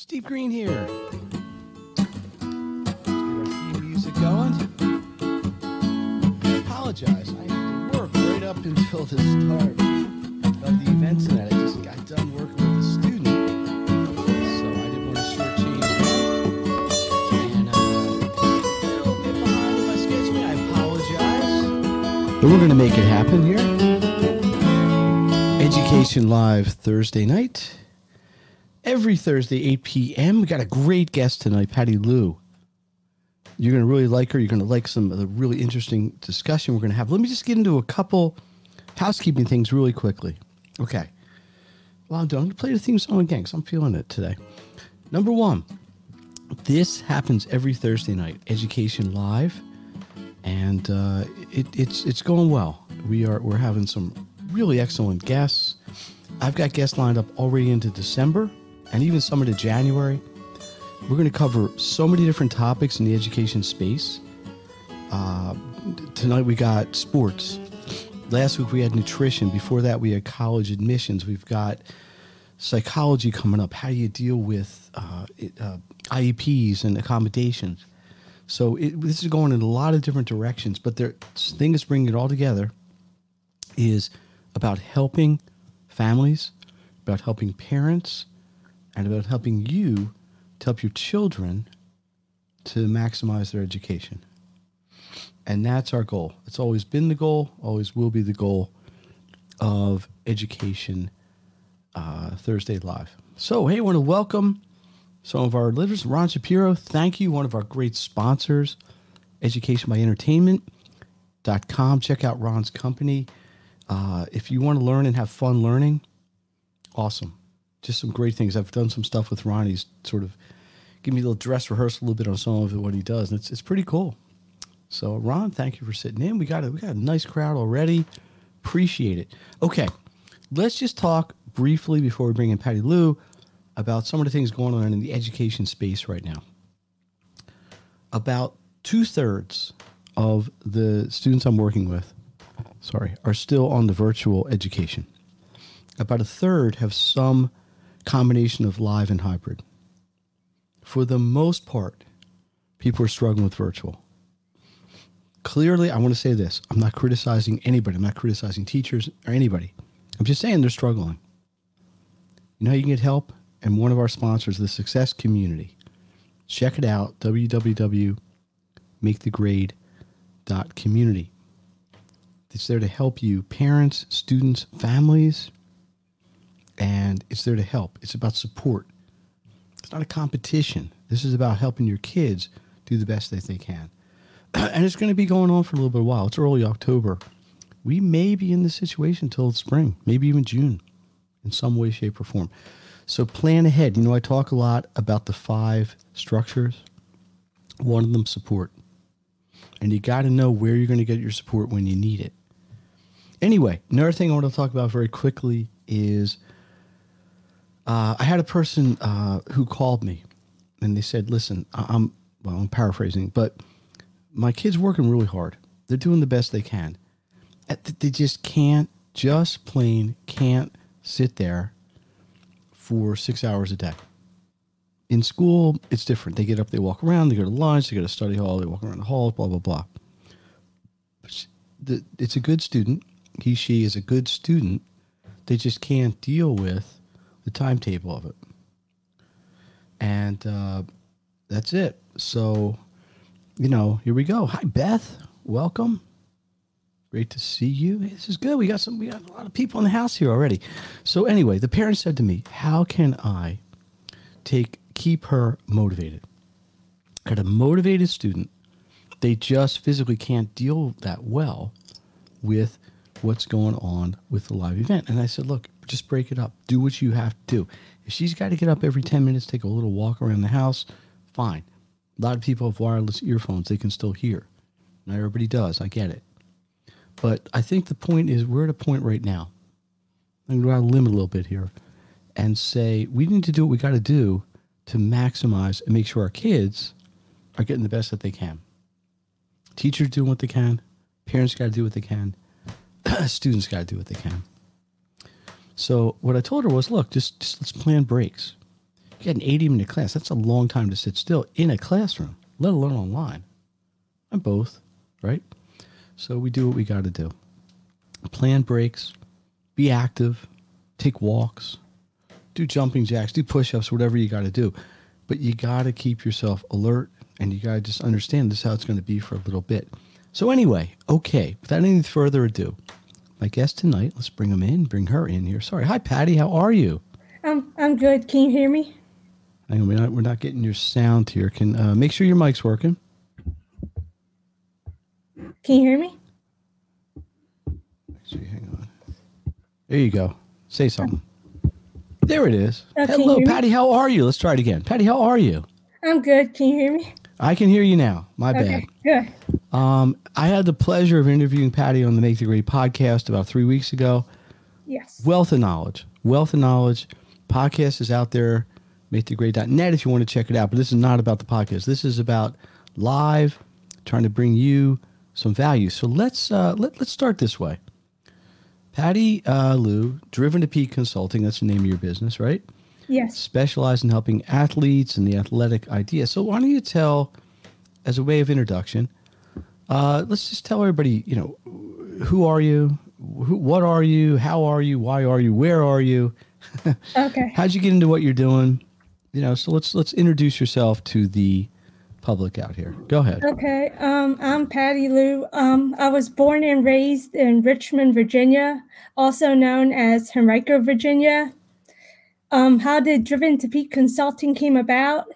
Steve Green here. Let's get our theme music going. I apologize. I had to work right up until the start of the event tonight. I just got done working with a student. So I didn't want to shortchange them. And uh, a little bit behind in my scheduling. I apologize. But we're going to make it happen here. Education Live Thursday night every Thursday, 8 p.m. We got a great guest tonight, Patty Luu. You're going to really like her. You're going to like some of the really interesting discussion we're going to have. Let me just get into a couple housekeeping things really quickly. Okay. Well, I'm going to play the theme song again because I'm feeling it today. Number one, this happens every Thursday night, Education Live, and uh, it, it's it's going well. We are we're having some really excellent guests. I've got guests lined up already into December and even some into January. We're going to cover so many different topics in the education space. Uh, tonight we got sports. Last week we had nutrition. Before that we had college admissions. We've got psychology coming up. How do you deal with uh, uh, IEPs and accommodations? So it, this is going in a lot of different directions. But the thing that's bringing it all together is about helping families, about helping parents, and about helping you to help your children to maximize their education. And that's our goal. It's always been the goal, always will be the goal of Education uh, Thursday Live. So, hey, I want to welcome some of our listeners. Ron Shapiro, thank you. One of our great sponsors, Education by Entertainment.com. Check out Ron's company. Uh, if you want to learn and have fun learning, awesome just some great things. I've done some stuff with Ron. He's sort of give me a little dress rehearsal a little bit on some of what he does, and it's it's pretty cool. So Ron, thank you for sitting in. We got a we got a nice crowd already. Appreciate it. Okay, let's just talk briefly before we bring in Patty Luu about some of the things going on in the education space right now. About two thirds of the students I'm working with, sorry, are still on the virtual education. About a third have some combination of live and hybrid. For the most part, people are struggling with virtual. Clearly, I want to say this I'm not criticizing anybody, I'm not criticizing teachers or anybody. I'm just saying they're struggling. You know you can get help? And one of our sponsors, the Success Community. Check it out www.makethegrade.community. It's there to help you, parents, students, families and it's there to help. It's about support. It's not a competition. This is about helping your kids do the best that they can. and it's going to be going on for a little bit of while. It's early October. We may be in this situation until spring, maybe even June, in some way, shape, or form. So plan ahead. You know, I talk a lot about the five structures. One of them, support. And you got to know where you're going to get your support when you need it. Anyway, another thing I want to talk about very quickly is uh, I had a person uh, who called me, and they said, "Listen, I'm well, I'm paraphrasing, but my kid's working really hard. They're doing the best they can. They just can't, just plain can't sit there for six hours a day. In school, it's different. They get up, they walk around, they go to lunch, they go to study hall, they walk around the hall, blah blah blah. It's a good student. He, she is a good student. They just can't deal with the timetable of it. And uh, that's it. So, you know, here we go. Hi, Beth. Welcome. Great to see you. Hey, this is good. We got some. We got a lot of people in the house here already. So anyway, the parent said to me, "How can I take keep her motivated?" Got a motivated student. They just physically can't deal that well with what's going on with the live event. And I said, "Look, Just break it up. Do what you have to do. If she's got to get up every 10 minutes, take a little walk around the house, fine. A lot of people have wireless earphones, they can still hear. Not everybody does. I get it. But I think the point is we're at a point right now. I'm going to go out a limit a little bit here and say we need to do what we got to do to maximize and make sure our kids are getting the best that they can. Teachers doing what they can, parents got to do what they can, students got to do what they can. So what I told her was, look, just, just let's plan breaks. You got an 80 minute class. That's a long time to sit still in a classroom, let alone online. And both, right? So we do what we got to do. Plan breaks, be active, take walks, do jumping jacks, do push ups, whatever you got to do. But you got to keep yourself alert and you got to just understand this is how it's going to be for a little bit. So, anyway, okay, without any further ado, my guest tonight, let's bring him in, bring her in here. Sorry. Hi, Patty. How are you? I'm, I'm good. Can you hear me? Hang on, we're not, we're not getting your sound here. Can uh, make sure your mic's working. Can you hear me? Actually, hang on. There you go. Say something. There it is. Oh, Hello, hear me? Patty. How are you? Let's try it again. Patty, how are you? I'm good. Can you hear me? I can hear you now. My bad. Good. Um, I had the pleasure of interviewing Patty on the Make the Grade podcast about three weeks ago. Yes. Wealth of knowledge. Wealth of knowledge. Podcast is out there, make the makethegrade.net if you want to check it out. But this is not about the podcast. This is about live, trying to bring you some value. So let's uh, let, let's start this way. Patty uh, Luu, Driven to Peak Consulting, that's the name of your business, right? Yes. specialize in helping athletes and the athletic idea. So why don't you tell, as a way of introduction, uh, let's just tell everybody, you know, who are you, who, what are you, how are you, why are you, where are you, Okay. how'd you get into what you're doing, you know. So let's let's introduce yourself to the public out here. Go ahead. Okay. Um, I'm Patty Luu. Um, I was born and raised in Richmond, Virginia, also known as Henrico, Virginia. Um, how did Driven to Peak Consulting came about?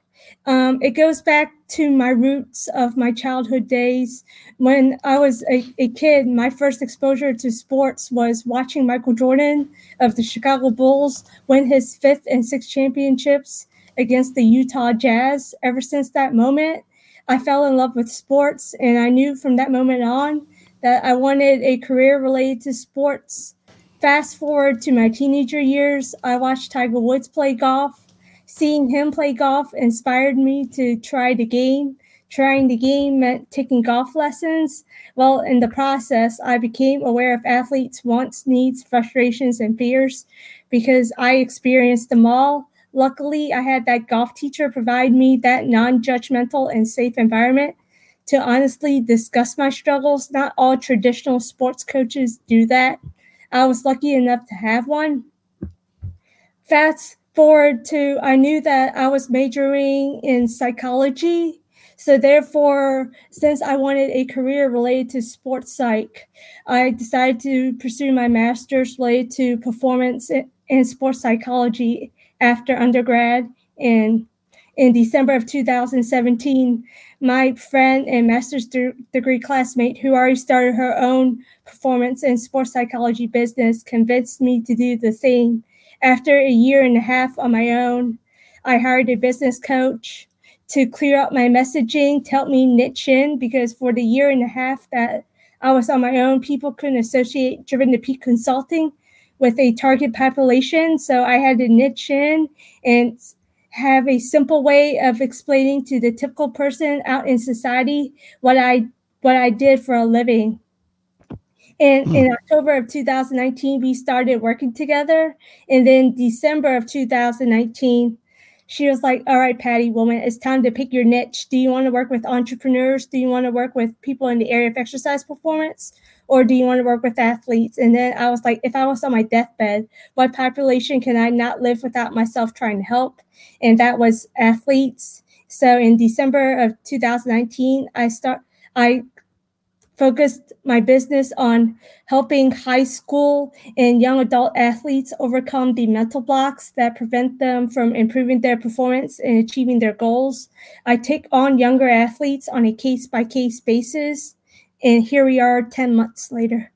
Um, it goes back to my roots of my childhood days. When I was a, a kid, my first exposure to sports was watching Michael Jordan of the Chicago Bulls win his fifth and sixth championships against the Utah Jazz. Ever since that moment, I fell in love with sports, and I knew from that moment on that I wanted a career related to sports. Fast forward to my teenager years, I watched Tiger Woods play golf. Seeing him play golf inspired me to try the game. Trying the game meant taking golf lessons. Well, in the process, I became aware of athletes' wants, needs, frustrations, and fears because I experienced them all. Luckily, I had that golf teacher provide me that non judgmental and safe environment to honestly discuss my struggles. Not all traditional sports coaches do that. I was lucky enough to have one. Fast forward to, I knew that I was majoring in psychology. So, therefore, since I wanted a career related to sports psych, I decided to pursue my master's related to performance and sports psychology after undergrad. And in December of 2017, my friend and master's de- degree classmate, who already started her own performance and sports psychology business, convinced me to do the same. After a year and a half on my own, I hired a business coach to clear up my messaging, to help me niche in, because for the year and a half that I was on my own, people couldn't associate Driven to Peak Consulting with a target population. So I had to niche in and have a simple way of explaining to the typical person out in society what I what I did for a living. And Hmm. in October of 2019, we started working together. And then December of 2019, she was like, All right, Patty, woman, it's time to pick your niche. Do you want to work with entrepreneurs? Do you want to work with people in the area of exercise performance? Or do you want to work with athletes? And then I was like, if I was on my deathbed, what population can I not live without myself trying to help? And that was athletes. So in December of 2019, I start I focused my business on helping high school and young adult athletes overcome the mental blocks that prevent them from improving their performance and achieving their goals. I take on younger athletes on a case by case basis. And here we are 10 months later.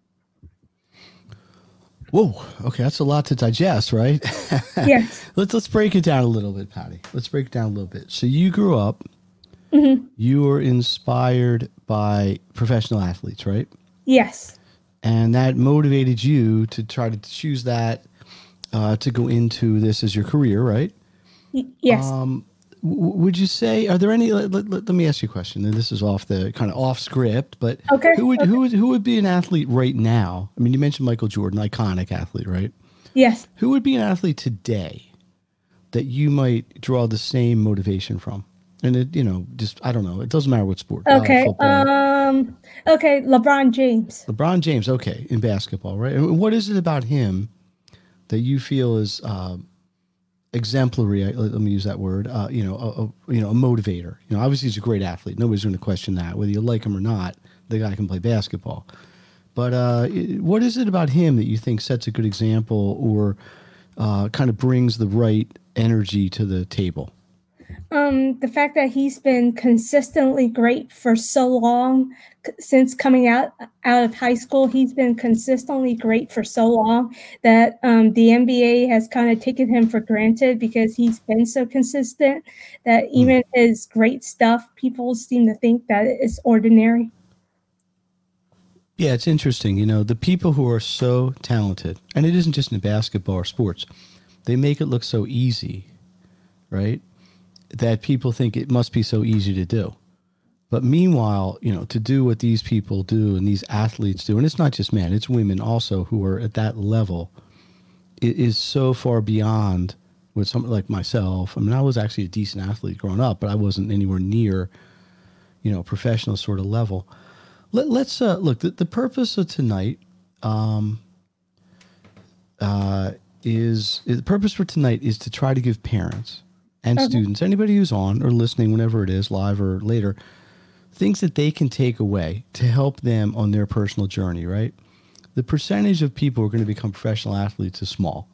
Whoa. Okay, that's a lot to digest, right? Yes. let's let's break it down a little bit, Patty. Let's break it down a little bit. So you grew up. Mm-hmm. You were inspired by professional athletes, right? Yes. And that motivated you to try to choose that uh, to go into this as your career, right? Y- Yes. Um, w- would you say are there any? Let, let, let me ask you a question, and this is off the kind of off script, but Okay, who would okay. who would who would be an athlete right now? I mean, you mentioned Michael Jordan, iconic athlete, right? yes. Who would be an athlete today that you might draw the same motivation from? And it, you know, just I don't know. It doesn't matter what sport. Okay. Um. Okay. LeBron James. LeBron James, okay, in basketball, right? And what is it about him that you feel is uh, exemplary? Let me use that word. Uh, you know, a, a, you know, a motivator. You know, obviously he's a great athlete. Nobody's going to question that, whether you like him or not. The guy can play basketball. But uh, what is it about him that you think sets a good example, or uh, kind of brings the right energy to the table? Um, the fact that he's been consistently great for so long since coming out out of high school, he's been consistently great for so long that um, the NBA has kind of taken him for granted because he's been so consistent that even his great stuff, people seem to think that it's ordinary. Yeah, it's interesting. You know, the people who are so talented, and it isn't just in basketball or sports, they make it look so easy, right? That people think it must be so easy to do. But meanwhile, you know, to do what these people do and these athletes do, and it's not just men, it's women also who are at that level, it is so far beyond what someone like myself. I mean, I was actually a decent athlete growing up, but I wasn't anywhere near, you know, professional sort of level. Let, let's uh, look. The, the purpose of tonight um, uh, is the purpose for tonight is to try to give parents and uh-huh. students, anybody who's on or listening, whenever it is, live or later, things that they can take away to help them on their personal journey. Right. The percentage of people who are going to become professional athletes is small.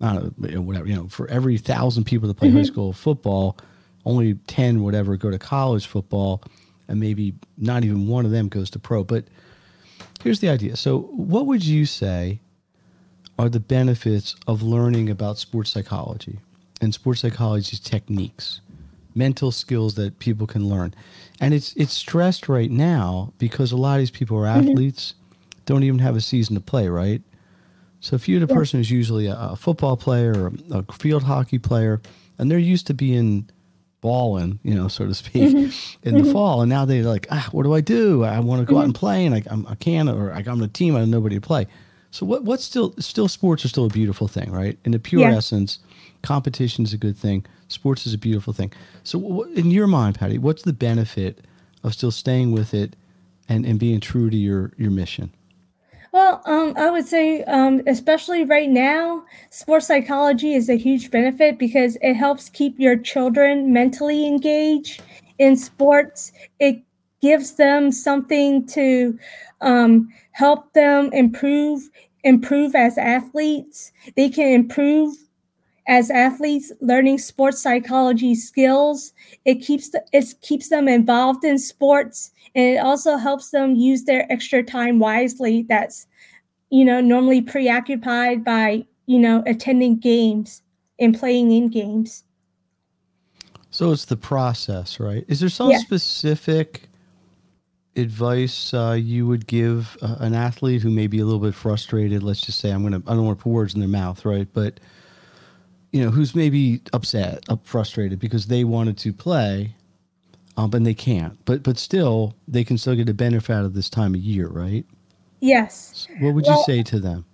I don't know, whatever. You know, for every thousand people that play high mm-hmm. school football, only ten, whatever, go to college football, and maybe not even one of them goes to pro. But here's the idea. So, what would you say are the benefits of learning about sports psychology and sports psychology techniques, mental skills that people can learn? And it's it's stressed right now because a lot of these people are mm-hmm. athletes, don't even have a season to play, right? So if you're the person who's usually a, a football player or a, a field hockey player, and they're used to being balling, you know, so to speak, mm-hmm. in the mm-hmm. fall, and now they're like, ah, what do I do? I want to go out and play, and I, I'm, I can't, or I, I'm on a team, I have nobody to play. So what? What's still still sports are still a beautiful thing, right? In the pure Yeah. essence, competition is a good thing. Sports is a beautiful thing. So in your mind, Patty, what's the benefit of still staying with it and, and being true to your your mission? Well, um, I would say, um, especially right now, sports psychology is a huge benefit because it helps keep your children mentally engaged in sports. It gives them something to um, help them improve improve as athletes. They can improve as athletes learning sports psychology skills. It keeps the, it keeps them involved in sports and it also helps them use their extra time wisely that's you know normally preoccupied by you know attending games and playing in games So it's the process, right? Is there some Yeah. specific advice uh, you would give uh, an athlete who may be a little bit frustrated? Let's just say I'm gonna I don't want to put words in their mouth, right? But you know, who's maybe upset, up frustrated because they wanted to play, um, but they can't. But but still, they can still get a benefit out of this time of year, right? yes What would you say to them?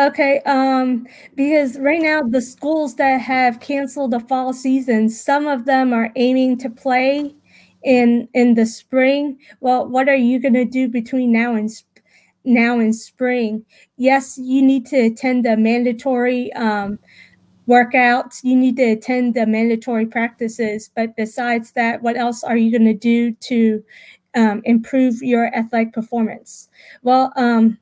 Okay, um, because right now the schools that have canceled the fall season, some of them are aiming to play in in the spring. Well, what are you going to do between now and sp- now and spring? Yes, you need to attend the mandatory um, workouts. You need to attend the mandatory practices. But besides that, what else are you going to do to um, improve your athletic performance? Well, um,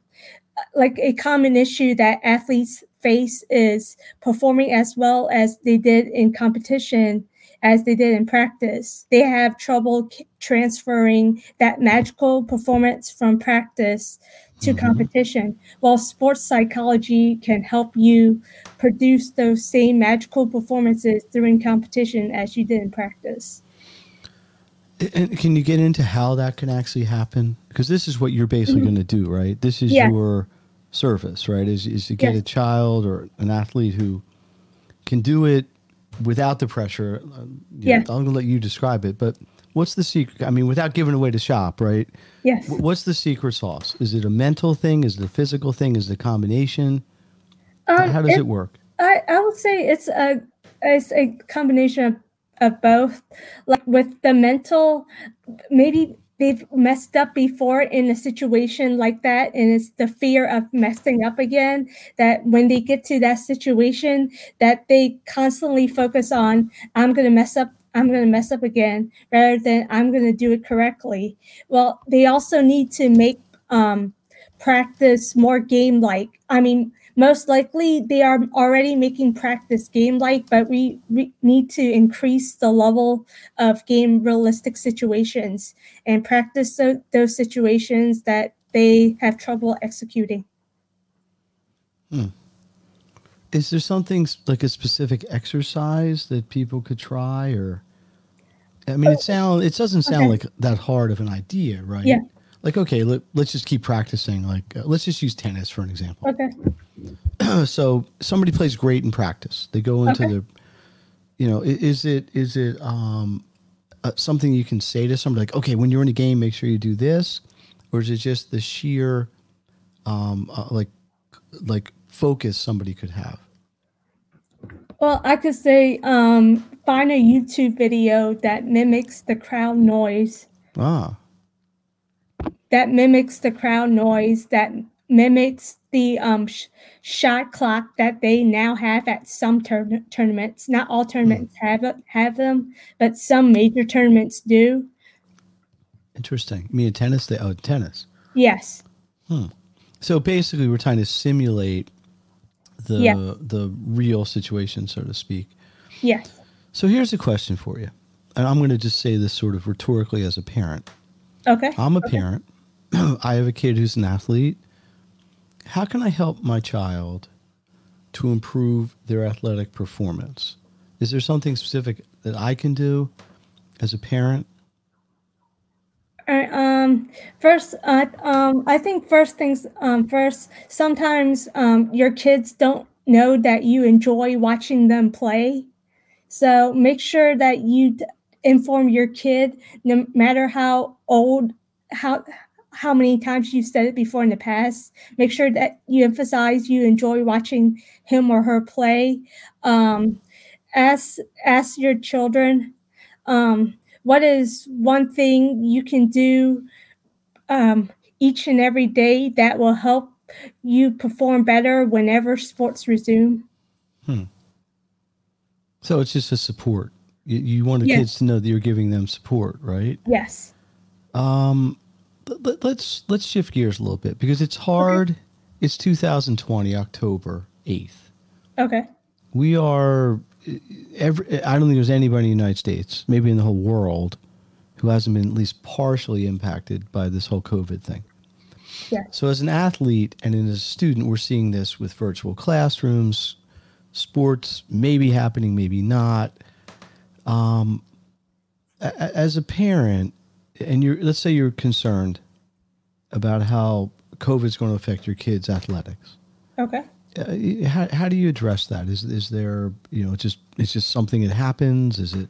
like a common issue that athletes face is performing as well as they did in competition as they did in practice. They have trouble transferring that magical performance from practice to competition, while sports psychology can help you produce those same magical performances during competition as you did in practice. And can you get into how that can actually happen? Because this is what you're basically going to do, right? This is Yeah. your service, right? Is, is to get Yes. a child or an athlete who can do it without the pressure. Uh, know, I'm going to let you describe it, but what's the secret? I mean, without giving away the shop, right? Yes. What's the secret sauce? Is it a mental thing? Is it a physical thing? Is it a combination? Um, how does it- it work? I, I would say it's a it's a combination of, of both. Like with the mental, maybe they've messed up before in a situation like that, and it's the fear of messing up again. That when they get to that situation, that they constantly focus on, I'm gonna mess up. I'm going to mess up again rather than I'm going to do it correctly. Well, they also need to make um, practice more game like. I mean, most likely they are already making practice game like, but we, we need to increase the level of game realistic situations and practice tho- those situations that they have trouble executing. Is there something like a specific exercise that people could try, or I mean, it sound it doesn't sound Okay. like that hard of an idea, right? Yeah. Like, okay, let, let's just keep practicing. Like, uh, let's just use tennis for an example. Okay. so somebody plays great in practice. They go into Okay. the, you know, is it is it um, uh, something you can say to somebody like, okay, when you're in a game, make sure you do this, or is it just the sheer, um, uh, like, like focus somebody could have? Well, I could say um, find a YouTube video that mimics the crowd noise, Ah, that mimics the crowd noise, that mimics the um, sh- shot clock that they now have at some tourna- tournaments. Not all tournaments have it, have them, but some major tournaments do. interesting. Me and tennis, they oh tennis. Yes. Hmm. So basically, we're trying to simulate the Yeah. the real situation, so to speak. Yes. So here's a question for you, and I'm going to just say this sort of rhetorically as a parent. Okay. I'm a parent. I have a kid who's an athlete. How can I help my child to improve their athletic performance? Is there something specific that I can do as a parent? Um, first, uh, um, I think first things um, first. Sometimes um, your kids don't know that you enjoy watching them play, so make sure that you d- inform your kid, no matter how old, how how many times you've said it before in the past. Make sure that you emphasize you enjoy watching him or her play. Um, ask ask your children. Um, what is one thing you can do um, each and every day that will help you perform better whenever sports resume? Hmm. So it's just a support. You, you want the Yes. kids to know that you're giving them support, right? Yes. Um, let, let- let's let's shift gears a little bit because it's hard. It's 2020, October 8th. Okay. We are every. I don't think there's anybody in the United States, maybe in the whole world, who hasn't been at least partially impacted by this whole COVID thing. Yeah. So as an athlete and as a student, we're seeing this with virtual classrooms, sports maybe happening, maybe not. Um, as a parent, and you're let's say you're concerned about how COVID is going to affect your kids' athletics. Okay. Uh, how, how do you address that? Is is there you know it's just it's just something that happens? Is it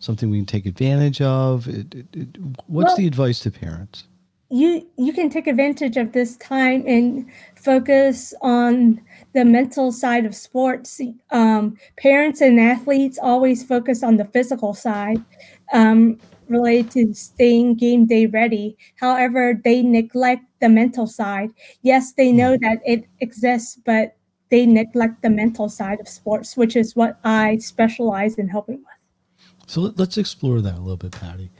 something we can take advantage of? It, it, it, what's Well- the advice to parents? You you can take advantage of this time and focus on the mental side of sports. Um, parents and athletes always focus on the physical side. Um, related to staying game day ready. However, they neglect the mental side. Yes, they know that it exists, but they neglect the mental side of sports, which is what I specialize in helping with. So let, let's explore that a little bit, Patty.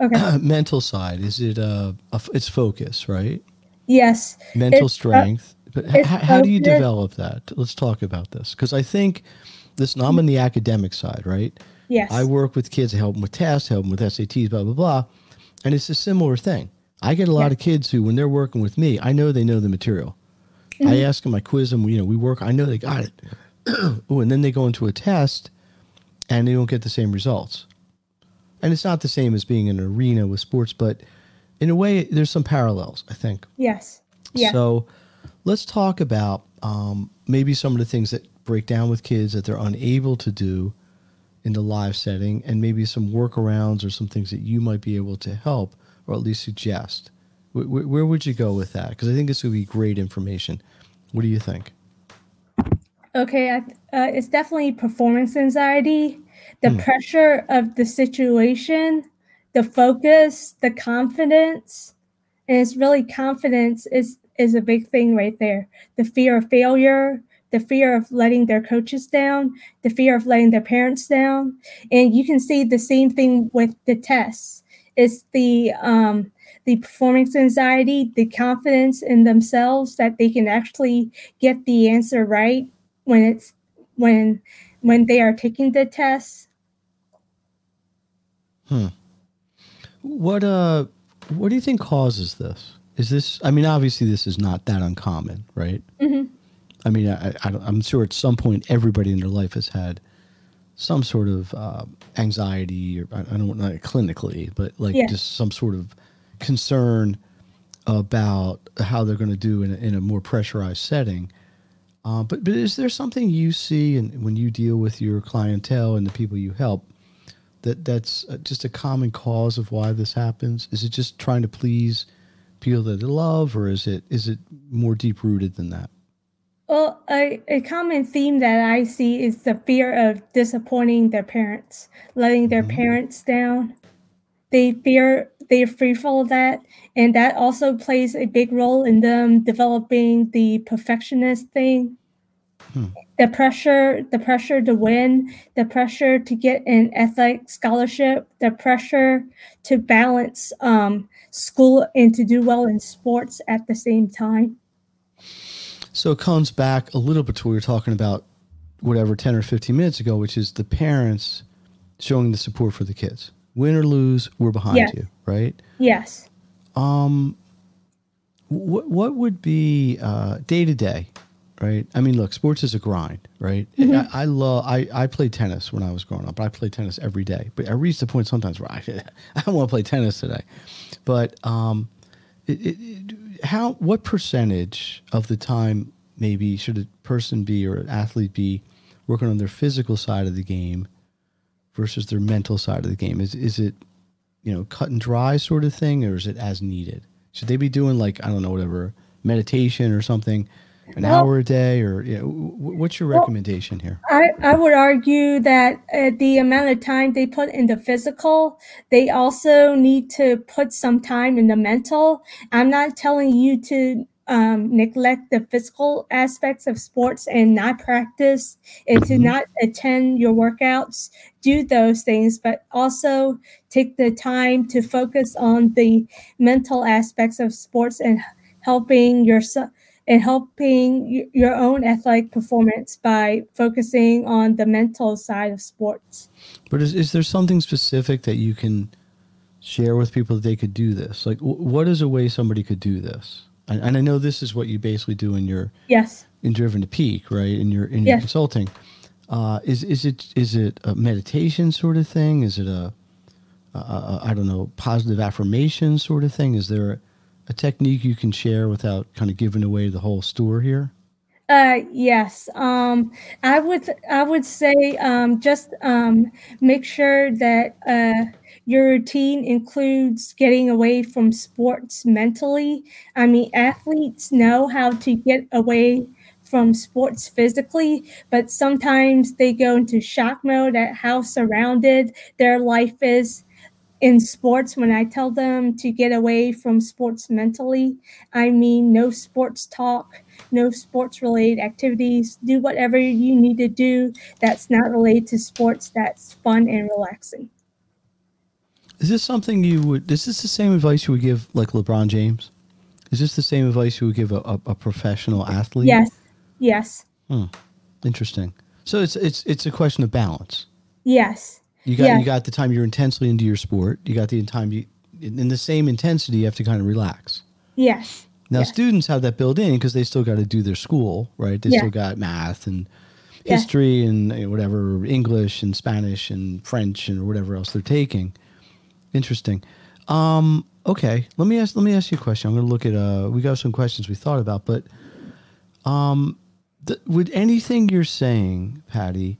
Okay. Mental side is it uh a it's focus, right? yes. Mental It's, uh, strength. but h- how do you develop that? Let's talk about this because I think listen, I'm on the academic side, right? Yes. I work with kids, I help them with tests, help them with SATs, blah blah blah, and it's a similar thing. I get a lot Yeah. of kids who, when they're working with me, I know they know the material. I ask them, I quiz them. You know, we work. I know they got it. oh, and then they go into a test, and they don't get the same results. And it's not the same as being in an arena with sports, but in a way, there's some parallels. I think. Yes. Yeah. So let's talk about um, maybe some of the things that break down with kids that they're unable to do in the live setting, and maybe some workarounds or some things that you might be able to help or at least suggest. Where, where, where would you go with that? Because I think this would be great information. What do you think? Okay, I, uh, it's definitely performance anxiety, the pressure of the situation, the focus, the confidence, and it's really confidence is is a big thing right there. The fear of failure, the fear of letting their coaches down, the fear of letting their parents down, and you can see the same thing with the tests. It's the um, the performance anxiety, the confidence in themselves that they can actually get the answer right when it's when when they are taking the test. Hmm. What uh, what do you think causes this? Is this? I mean, obviously, this is not that uncommon, right? Mhm. I mean, I, I, I'm sure at some point everybody in their life has had some sort of uh, anxiety, or I, I don't know clinically, but like Yeah. just some sort of concern about how they're going to do in a, in a more pressurized setting. Uh, but but is there something you see and when you deal with your clientele and the people you help that that's uh, just a common cause of why this happens? Is it just trying to please people that they love, or is it is it more deep rooted than that? Well, a, a common theme that I see is the fear of disappointing their parents, letting their parents down. They fear they're fearful of that, and that also plays a big role in them developing the perfectionist thing. The pressure, the pressure to win, the pressure to get an athletic scholarship, the pressure to balance um, school and to do well in sports at the same time. So it comes back a little bit to what we were talking about, whatever, 10 or 15 minutes ago, which is the parents showing the support for the kids. Win or lose, we're behind Yes. you, right? Yes. Um, What, what would be day to day, right? I mean, look, sports is a grind, right? I, I love, I, I played tennis when I was growing up. I played tennis every day, but I reached the point sometimes where I, I don't want to play tennis today. But um, it, it, it, how, what percentage of the time maybe should a person be or an athlete be working on their physical side of the game versus their mental side of the game? Is, is it, you know, cut and dry sort of thing, or is it as needed? Should they be doing like I don't know, whatever meditation or something, an Well- hour a day, or you know, what's your recommendation here? I, I would argue that uh, the amount of time they put in the physical, they also need to put some time in the mental. I'm not telling you to um, neglect the physical aspects of sports and not practice and to not attend your workouts. Do those things, but also take the time to focus on the mental aspects of sports and helping yourself and helping your own athletic performance by focusing on the mental side of sports. But is, is there something specific that you can share with people that they could do this? Like, wh- what is a way somebody could do this? And, and I know this is what you basically do in your Yes. in Driven to Peak, right? In your in your Yes. consulting, uh, is is it is it a meditation sort of thing? Is it a, a, a I don't know positive affirmation sort of thing? Is there a, a technique you can share without kind of giving away the whole store here? Uh, yes. Um, I would I would say um, just um, make sure that uh, your routine includes getting away from sports mentally. I mean, athletes know how to get away from sports physically, but sometimes they go into shock mode at how surrounded their life is in sports when I tell them to get away from sports mentally, I mean no sports talk, no sports related activities. Do whatever you need to do that's not related to sports that's fun and relaxing. Is this something you would? Is this the same advice you would give like LeBron James? Is this the same advice you would give a, a, a professional athlete? Yes. Yes. Hmm. Interesting. So it's it's it's a question of balance. Yes. You got Yeah. you got the time you're intensely into your sport. You got the time you in the same intensity, you have to kind of relax. Yes. Now, yes. students have that built in because they still got to do their school, right? They Yeah. still got math and Yeah. history and uh, whatever, English and Spanish and French and whatever else they're taking. Interesting. Um, okay, let me ask. Let me ask you a question. I'm going to look at. Uh, we got some questions we thought about, but um, th- would anything you're saying, Patty,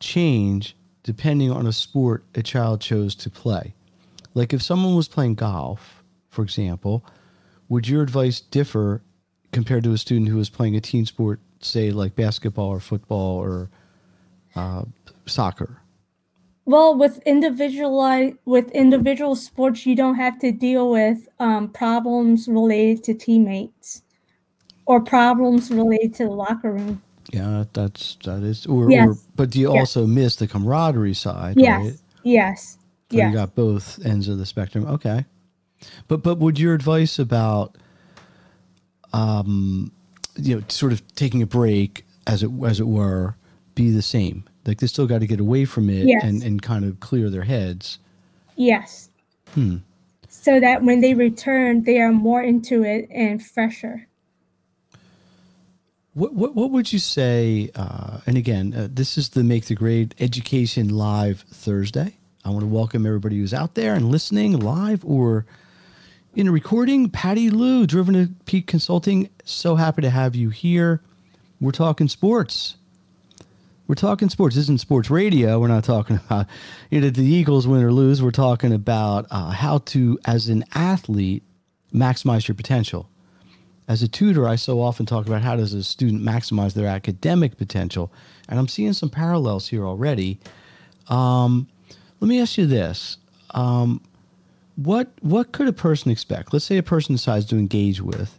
change depending on a sport a child chose to play? Like if someone was playing golf, for example, would your advice differ compared to a student who was playing a team sport, say like basketball or football or uh, soccer? Well, with individual with individual sports, you don't have to deal with um, problems related to teammates or problems related to the locker room. Yeah, that's that is. Or, Yes. or but do you Yes. also miss the camaraderie side? Yes. Right? Yes. So Yeah. you got both ends of the spectrum. Okay. But but would your advice about um you know sort of taking a break as it as it were be the same? Like they still got to get away from it Yes. and and kind of clear their heads. Yes. Hmm. So that when they return, they are more into it and fresher. What what what would you say? Uh, and again, uh, this is the Make the Grade Education Live Thursday. I want to welcome everybody who's out there and listening live or in a recording. Patty Luu, Driven to Peak Consulting. So happy to have you here. We're talking sports. We're talking sports. This isn't sports radio. We're not talking about you know the Eagles win or lose. We're talking about uh, how to, as an athlete, maximize your potential as a tutor, I so often talk about how does a student maximize their academic potential, and I'm seeing some parallels here already. Um, let me ask you this: um, what what could a person expect? Let's say a person decides to engage with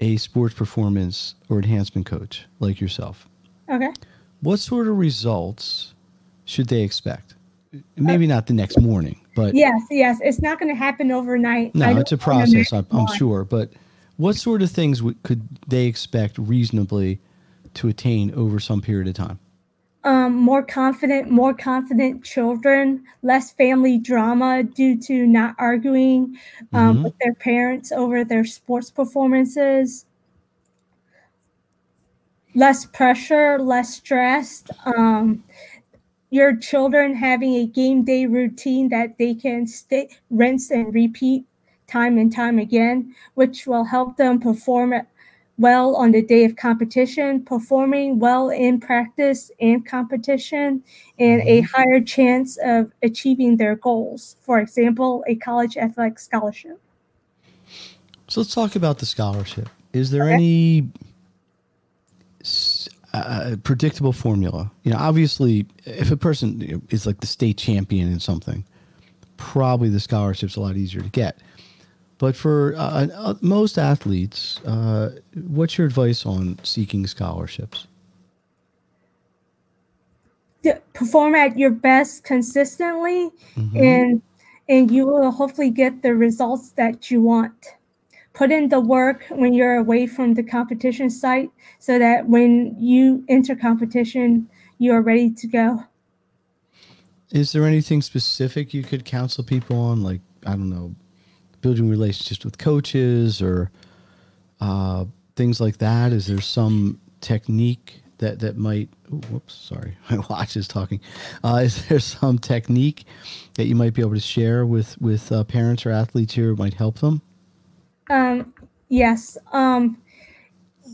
a sports performance or enhancement coach like yourself. Okay. What sort of results should they expect? Maybe not the next morning, but Yes. Yes. It's not going to happen overnight. no, it's a process. I'm, I'm sure. But what sort of things would, could they expect reasonably to attain over some period of time? um, more confident, more confident children, less family drama due to not arguing um, Mhm. with their parents over their sports performances, less pressure, less stress. Um, your children having a game day routine that they can stay, rinse and repeat time and time again, which will help them perform well on the day of competition, performing well in practice and competition, and a higher chance of achieving their goals. For example, a college athletic scholarship. So let's talk about the scholarship. Is there Okay. any uh, predictable formula? You know, obviously, if a person is like the state champion in something, probably the scholarship's a lot easier to get. But for uh, uh, most athletes, uh, what's your advice on seeking scholarships? to perform at your best consistently Mhm. and and you will hopefully get the results that you want put in the work when you're away from the competition site so that when you enter competition you are ready to go Is there anything specific you could counsel people on, like I don't know, building relationships with coaches or uh, things like that? Is there some technique that that might? ooh, whoops, sorry, my watch is talking. Uh, is there some technique that you might be able to share with with uh, parents or athletes here might help them? um, yes um,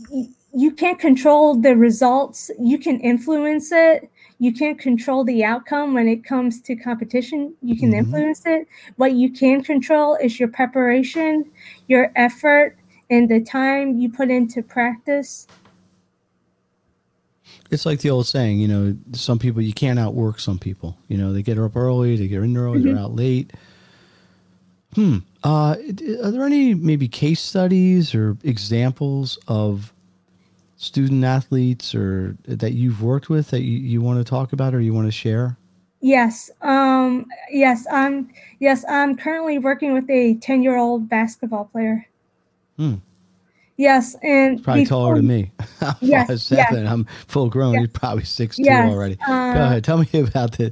y- you can't control the results you can influence it you can't control the outcome when it comes to competition you can Mhm. influence it what you can control is your preparation your effort and the time you put into practice It's like the old saying, you know, some people you can't outwork some people. You know, they get up early, they get in early, they're out late. Hmm. Uh, are there any maybe case studies or examples of student athletes or that you've worked with that you, you want to talk about or you want to share? yes um yes i'm yes i'm currently working with a 10 year old basketball player Hmm. yes and Probably taller than me. I'm Yes, five seven. I'm full grown. Yes. He's probably six two Yes, already. Go uh, ahead. Tell me about the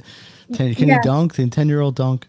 ten. Can yes. he dunk? The ten year old dunk?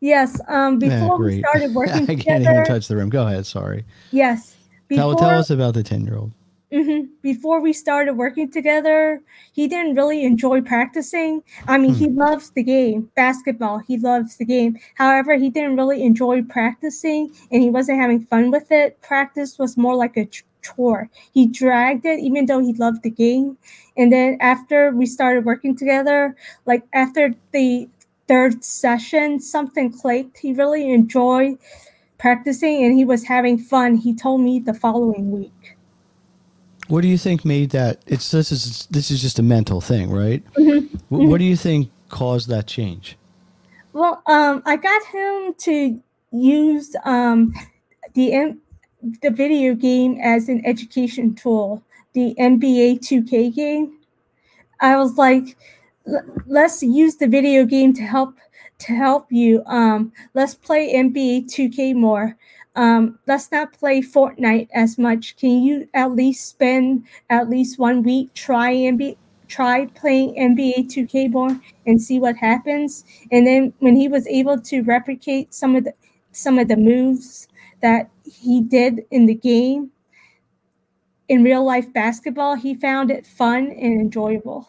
Yes. Um, Yeah, before we started working I can't even touch the rim. Go ahead. Sorry. Yes. Tell, Before, tell us about the 10 year old. mhm, before we started working together, he didn't really enjoy practicing. I mean, he loves the game, basketball. He loves the game. However, he didn't really enjoy practicing and he wasn't having fun with it. Practice was more like a chore. He dragged it even though he loved the game. And then after we started working together, like after the third session, something clicked. He really enjoyed practicing and he was having fun. He told me the following week. What do you think made that? It's this is this is just a mental thing, right? Mm-hmm. Wh- What do you think caused that change? Well, um, I got him to use um, the the video game as an education tool, the NBA 2K game. I was like, "L- let's use the video game to help to help you. Um, let's play NBA 2K more. Um, let's not play Fortnite as much. Can you at least spend at least one week try NBA try playing NBA 2K more and see what happens? And then when he was able to replicate some of the some of the moves that he did in the game in real life basketball, he found it fun and enjoyable.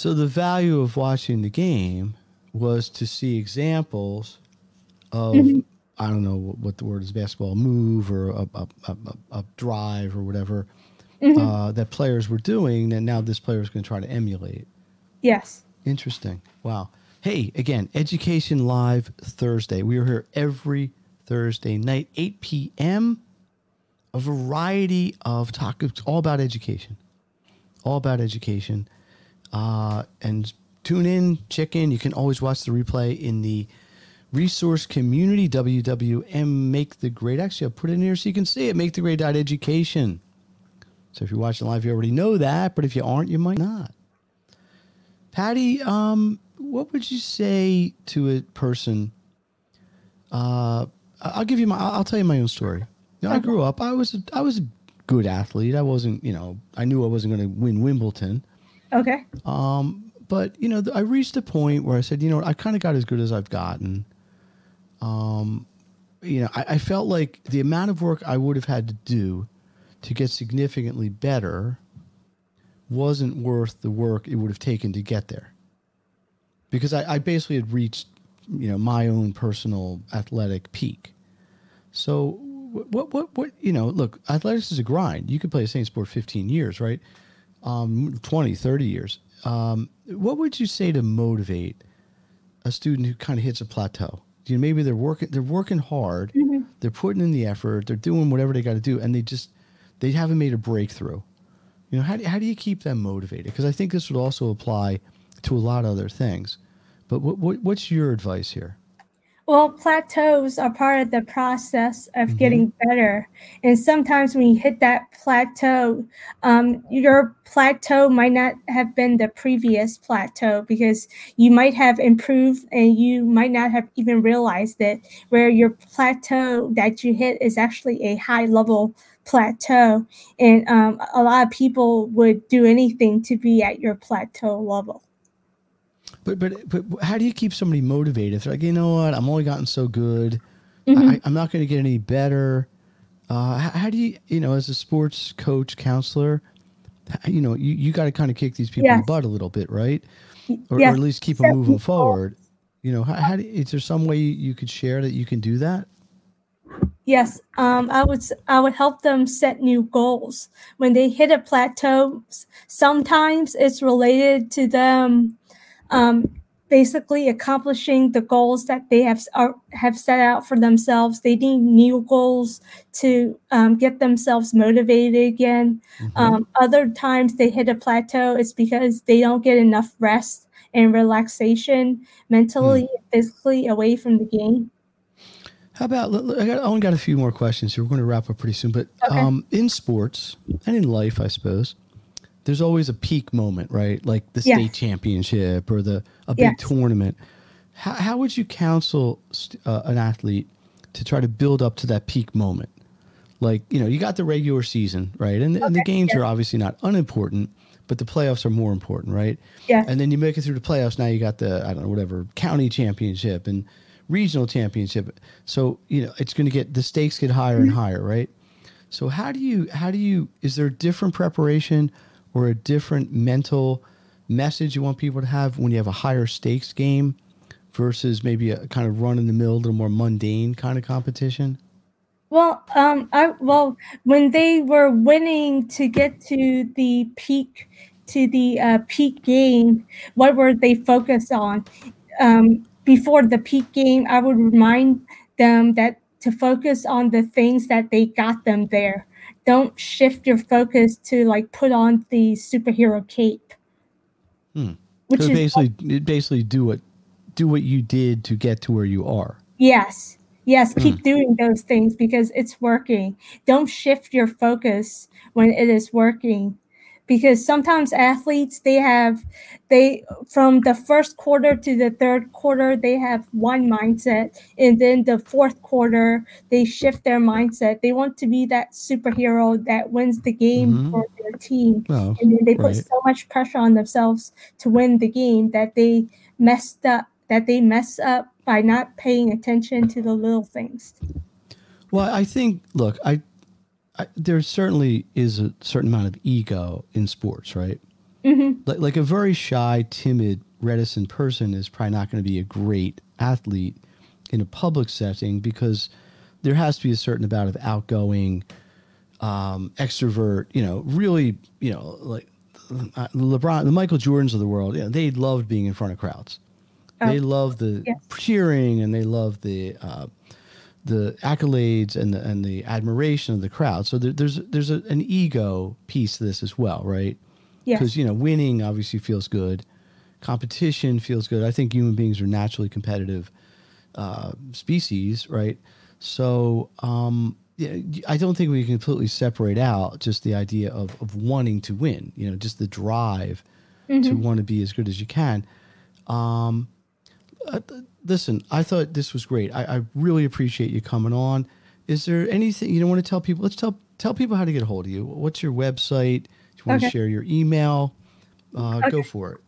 So the value of watching the game was to see examples of I don't know what, the word is basketball move or a, a, a, drive or whatever uh, that players were doing, and now this player is going to try to emulate. Yes. Interesting. Wow. Hey, again, Education Live Thursday. We are here every Thursday night, 8 p.m. A variety of topics, all about education. All about education. Uh, and tune in, check in. You can always watch the replay in the resource community, WWM Make the Grade. Actually, I'll put it in here so you can see it, Make the Grade Education. So if you're watching live, you already know that, but if you aren't, you might not. Patty, um, what would you say to a person? Uh, I'll give you my. I'll I'll tell you my own story. You know, I grew up. I was. A, I was a good athlete. I wasn't. You know, I knew I wasn't going to win Wimbledon. Okay. But you know, I reached a point where I said, you know, I kind of got as good as I've gotten. Um, you know, I, I felt like the amount of work I would have had to do to get significantly better wasn't worth the work it would have taken to get there. Because I, I basically had reached, you know, my own personal athletic peak. So what, what, what, you know, look, athletics is a grind. You could play the same sport 15 years, right? Um, 20, 30 years. Um, what would you say to motivate a student who kind of hits a plateau? You know, maybe they're working, they're working hard, they're putting in the effort, they're doing whatever they got to do, and they just, they haven't made a breakthrough. You know, how do, how do you keep them motivated? Because I think this would also apply to a lot of other things. But what, what what's your advice here? Well, plateaus are part of the process of getting better. And sometimes when you hit that plateau, um, your plateau might not have been the previous plateau because you might have improved and you might not have even realized it, where your plateau that you hit is actually a high level plateau. And um, a lot of people would do anything to be at your plateau level. But but but how do you keep somebody motivated? If they're like, you know what, I'm only gotten so good, I, I'm not going to get any better. Uh, how, how do you, you know, as a sports coach, counselor, you know, you, you got to kind of kick these people in the butt a little bit, right? Or, Yes, or at least keep them moving people- forward. You know, how, how do, is there some way you, could share that you can do that? Yes, um, I would. I would help them set new goals when they hit a plateau. Sometimes it's related to them, um, basically accomplishing the goals that they have are, have set out for themselves. They need new goals to um, get themselves motivated again. Um, other times they hit a plateau. It's because they don't get enough rest and relaxation mentally, and physically away from the game. How about I, got, I only got a few more questions here. We're going to wrap up pretty soon. But Okay. um, in sports and in life, I suppose, there's always a peak moment, right? Like the Yes. state championship or the a big Yes. tournament. How, how would you counsel uh, an athlete to try to build up to that peak moment? Like you know, you got the regular season, right? And, the and the games yes. are obviously not unimportant, but the playoffs are more important, right? Yeah. And then you make it through the playoffs. Now you got the I don't know whatever county championship and regional championship. So you know it's going to get the stakes get higher and higher, right? So how do you how do you is there a different preparation or a different mental message you want people to have when you have a higher stakes game versus maybe a kind of run in the mill, a little more mundane kind of competition? Well, um, I well when they were winning to get to the peak to the uh, peak game, what were they focused on? Um, before the peak game, I would remind them that to focus on the things that they got them there. Don't shift your focus to like put on the superhero cape. Hmm. Which so is basically, basically do what do what you did to get to where you are. yes, yes, keep Hmm. doing those things because it's working. Don't shift your focus when it is working. Because sometimes athletes they have they from the first quarter to the third quarter they have one mindset and then the fourth quarter they shift their mindset. They want to be that superhero that wins the game Mhm. for their team. Well, and then they put so much pressure on themselves to win the game that they messed up that they mess up by not paying attention to the little things Well, I think, look, I, I there certainly is a certain amount of ego in sports, right? hmm Like, like a very shy, timid, reticent person is probably not going to be a great athlete in a public setting because there has to be a certain amount of outgoing, um, extrovert. You know, really, you know, like uh, LeBron, the Michael Jordans of the world. You know, they loved being in front of crowds. They Oh, love the yes. cheering and they love the uh, the accolades and the and the admiration of the crowd. So there, there's there's a, an ego piece to this as well, right? yes Because you know, winning obviously feels good, competition feels good. I think human beings are naturally competitive uh, species, right? So um, yeah, I don't think we can completely separate out just the idea of of wanting to win. You know, just the drive to want to be as good as you can. Um, uh, listen, I thought this was great. I, I really appreciate you coming on. Is there anything you don't want to tell people? Let's tell tell people how to get a hold of you. What's your website? Do you want to share your email? Uh, Go for it.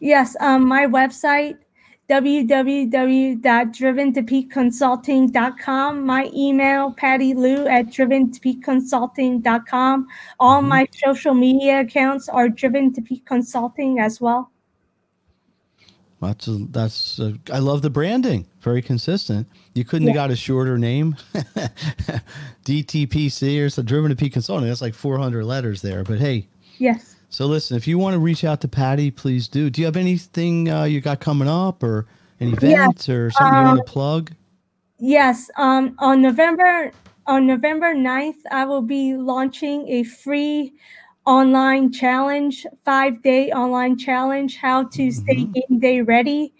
yes um my website www.driventopeakconsulting.com my email patty luu at driventopeakconsulting.com all Mhm. my social media accounts are driven to peak consulting as well That's a, that's a, I love the branding. Very consistent. You couldn't have got a shorter name. DTPC or so driven to Peak Consulting. That's like 400 letters there. But hey, yes so listen, if you want to reach out to Patty, please do. Do you have anything uh, you got coming up or any Yeah, events or something you um, want to plug? Yes, um, on November on November 9th, I will be launching a free online challenge, five day online challenge, how to stay Mhm. game day ready.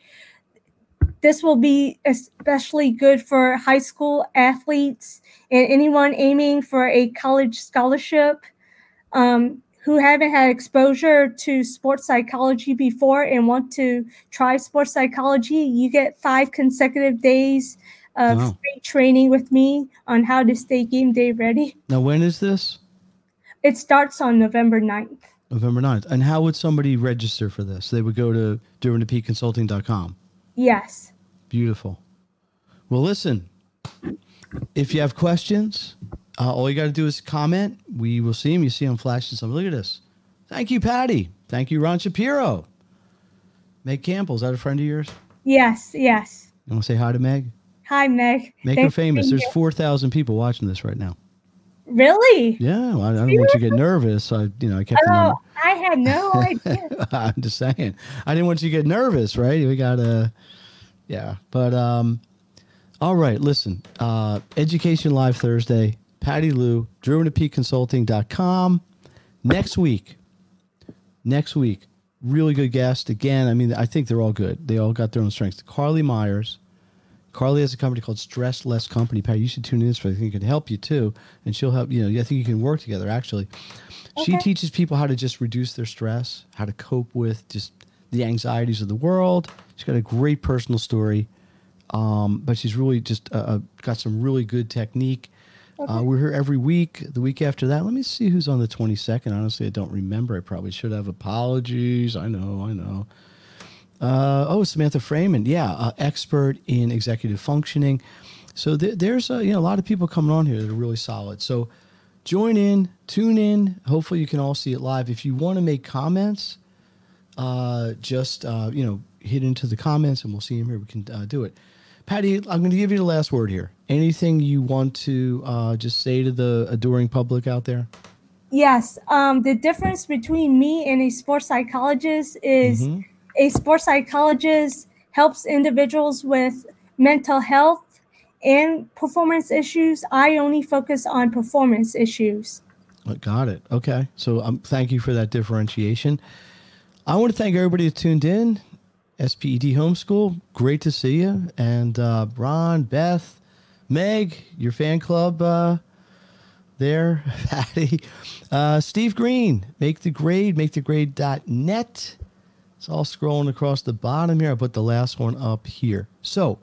This will be especially good for high school athletes and anyone aiming for a college scholarship um, who haven't had exposure to sports psychology before and want to try sports psychology. You get five consecutive days of Wow. free training with me on how to stay game day ready. Now, when is this? It starts on November 9th. November 9th. And how would somebody register for this? They would go to driven2peakconsulting.com. Yes. Beautiful. Well, listen, if you have questions, uh, all you got to do is comment. We will see them. You see them flashing something. Look at this. Thank you, Patty. Thank you, Ron Shapiro. Meg Campbell, is that a friend of yours? Yes. Yes. You want to say hi to Meg? Hi, Meg. Make her Thanks for famous. There's 4,000 people watching this right now. Really? Yeah, well, I, I don't want you to get nervous. I, you know, I kept Oh. I had no idea. I'm just saying. I didn't want you to get nervous, right? We got to, yeah. But um, all right. Listen, uh, Education Live Thursday. Patty Luu, DrivenToPeakConsulting.com. Next week, next week, really good guest again. I mean, I think they're all good. They all got their own strengths. Carly Myers. Carly has a company called Stress Less Company. Patty, you should tune in for. I think it can help you too, and she'll help. You know, I think you can work together. Actually, she teaches people how to just reduce their stress, how to cope with just the anxieties of the world. She's got a great personal story, um, but she's really just uh, uh, got some really good technique. Okay. Uh, we're here every week. The week after that, let me see who's on the 22nd. Honestly, I don't remember. I probably should have apologies. I know, I know. Uh, oh, Samantha Freeman. Yeah, uh, expert in executive functioning. So th- there's a, you know, a lot of people coming on here that are really solid. So join in, tune in. Hopefully, you can all see it live. If you want to make comments, uh, just, uh, you know, hit into the comments and we'll see them here. We can uh, do it. Patty, I'm going to give you the last word here. Anything you want to uh, just say to the adoring public out there? Yes. Um, the difference between me and a sports psychologist is mm-hmm. A sports psychologist helps individuals with mental health and performance issues. I only focus on performance issues. Got it. Okay. So um, thank you for that differentiation. I want to thank everybody that tuned in. SPED Homeschool. Great to see you. And uh, Ron, Beth, Meg, your fan club uh, there, Patty, uh, Steve Green, make the grade, make the grade.net. It's all scrolling across the bottom here. I put the last one up here. So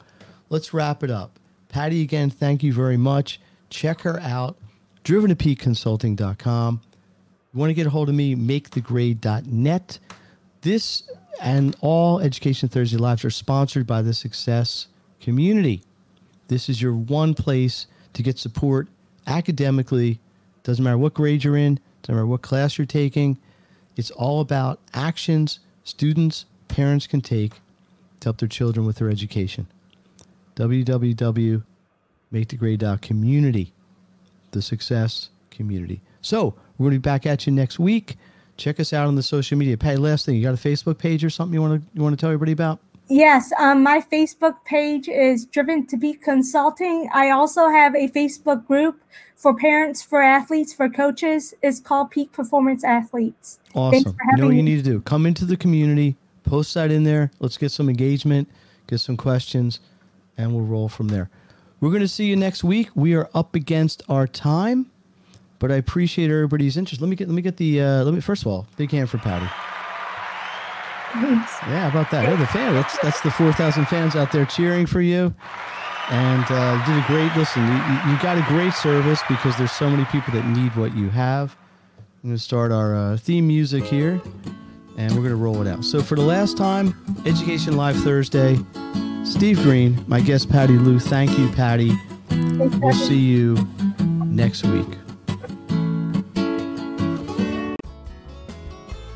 let's wrap it up. Patty, again, thank you very much. Check her out, driven to. You want to get a hold of me, makethegrade.net. This and all Education Thursday Lives are sponsored by the Success Community. This is your one place to get support academically. Doesn't matter what grade you're in, doesn't matter what class you're taking. It's all about actions students, parents can take to help their children with their education. www.makethegrade.community, the success community. So we're going to be back at you next week check us out on the social media. Patty, last thing, you got a Facebook page or something you want to you want to tell everybody about? Yes, um, my Facebook page is Driven to Peak Consulting. I also have a Facebook group for parents, for athletes, for coaches. It's called Peak Performance Athletes. Awesome. You know what you need to do? Come into the community, post that in there. Let's get some engagement, get some questions, and we'll roll from there. We're going to see you next week. We are up against our time. But I appreciate everybody's interest. Let me get let me get the uh, let me first of all, big hand for Patty. Thanks. Yeah, about that? Yeah, the fan. That's that's the four thousand fans out there cheering for you. And uh, you did a great listen. You, you, got a great service because there's so many people that need what you have. I'm going to start our uh, theme music here, and we're going to roll it out. So for the last time, Education Live Thursday. Steve Green, my guest Patty Luu. Thank you, Patty. We'll see you next week.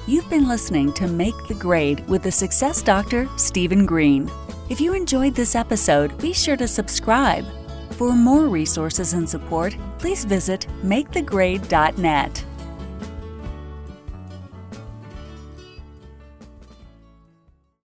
You've been listening to Make the Grade with the Success Doctor, Stephen Green. If you enjoyed this episode, be sure to subscribe. For more resources and support, please visit makethegrade.net.